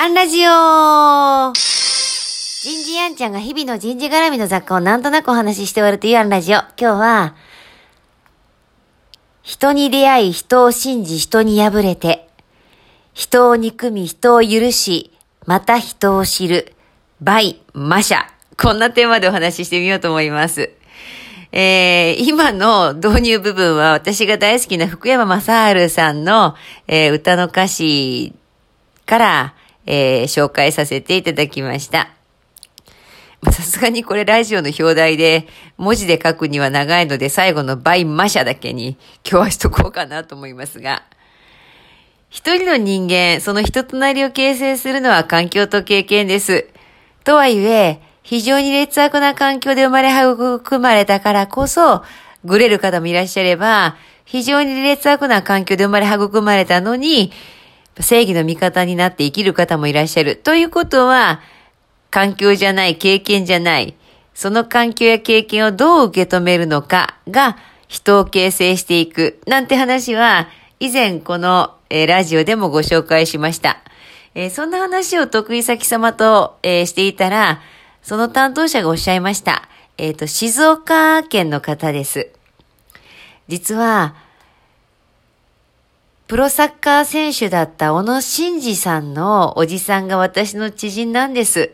アンラジオ人事アンちゃんが日々の人事絡みの雑貨をなんとなくお話しして終わるというアンラジオ。今日は、人に出会い、人を信じ、人に敗れて、人を憎み、人を許し、また人を知る、バイ・マシャ。こんなテーマでお話ししてみようと思います。えー、今の導入部分は私が大好きな福山雅治さんの、えー、歌の歌詞から、えー、紹介させていただきました。さすがにこれラジオの表題で文字で書くには長いので最後のバイマシャだけに今日はしとこうかなと思いますが、一人の人間、その人となりを形成するのは環境と経験です。とはいえ、非常に劣悪な環境で生まれ育まれたからこそ、ぐれる方もいらっしゃれば、非常に劣悪な環境で生まれ育まれたのに、正義の味方になって生きる方もいらっしゃる。ということは、環境じゃない、経験じゃない、その環境や経験をどう受け止めるのかが人を形成していく、なんて話は、以前この、えー、ラジオでもご紹介しました。えー、そんな話を得意先様と、えー、していたら、その担当者がおっしゃいました。えっ、と、静岡県の方です。実は、プロサッカー選手だった小野伸二さんのおじさんが私の知人なんです。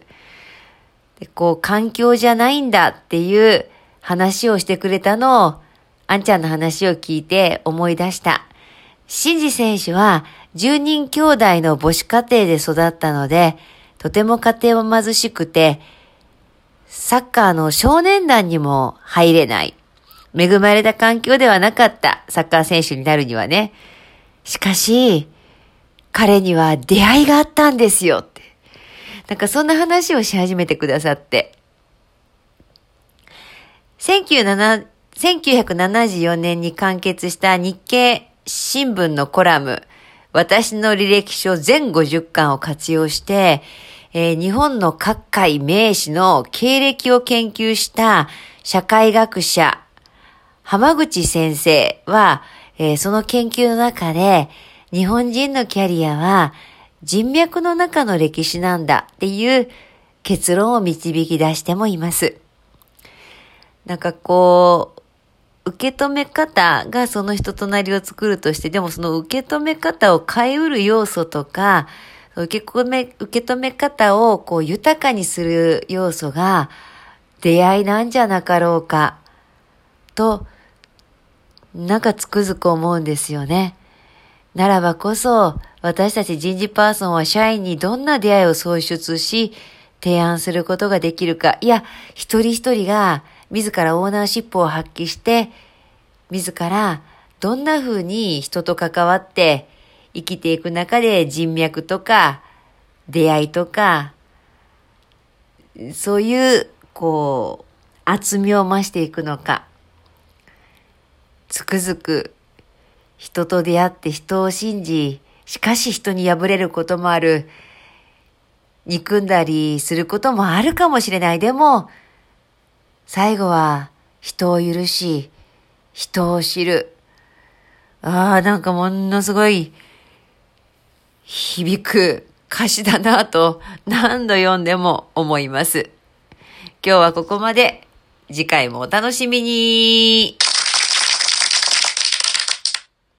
でこう、環境じゃないんだっていう話をしてくれたのを、あんちゃんの話を聞いて思い出した。伸二選手は10人兄弟の母子家庭で育ったので、とても家庭は貧しくて、サッカーの少年団にも入れない。恵まれた環境ではなかったサッカー選手になるにはね。しかし、彼には出会いがあったんですよって。なんかそんな話をし始めてくださって。1974年に完結した日経新聞のコラム、私の履歴書全50巻を活用して、えー、日本の各界名士の経歴を研究した社会学者、浜口先生は、えー、その研究の中で、日本人のキャリアは人脈の中の歴史なんだっていう結論を導き出してもいます。なんかこう、受け止め方がその人となりを作るとして、でもその受け止め方を変えうる要素とか、受け止め、受け止め方をこう豊かにする要素が出会いなんじゃなかろうか、と、なんかつくづく思うんですよね。ならばこそ、私たち人事パーソンは社員にどんな出会いを創出し、提案することができるか。いや、一人一人が自らオーナーシップを発揮して、自らどんな風に人と関わって生きていく中で人脈とか出会いとか、そういう、こう、厚みを増していくのか。つくづく人と出会って人を信じ、しかし人に敗れることもある。憎んだりすることもあるかもしれない。でも、最後は人を許し、人を知る。ああ、なんかものすごい響く歌詞だなと何度読んでも思います。今日はここまで。次回もお楽しみに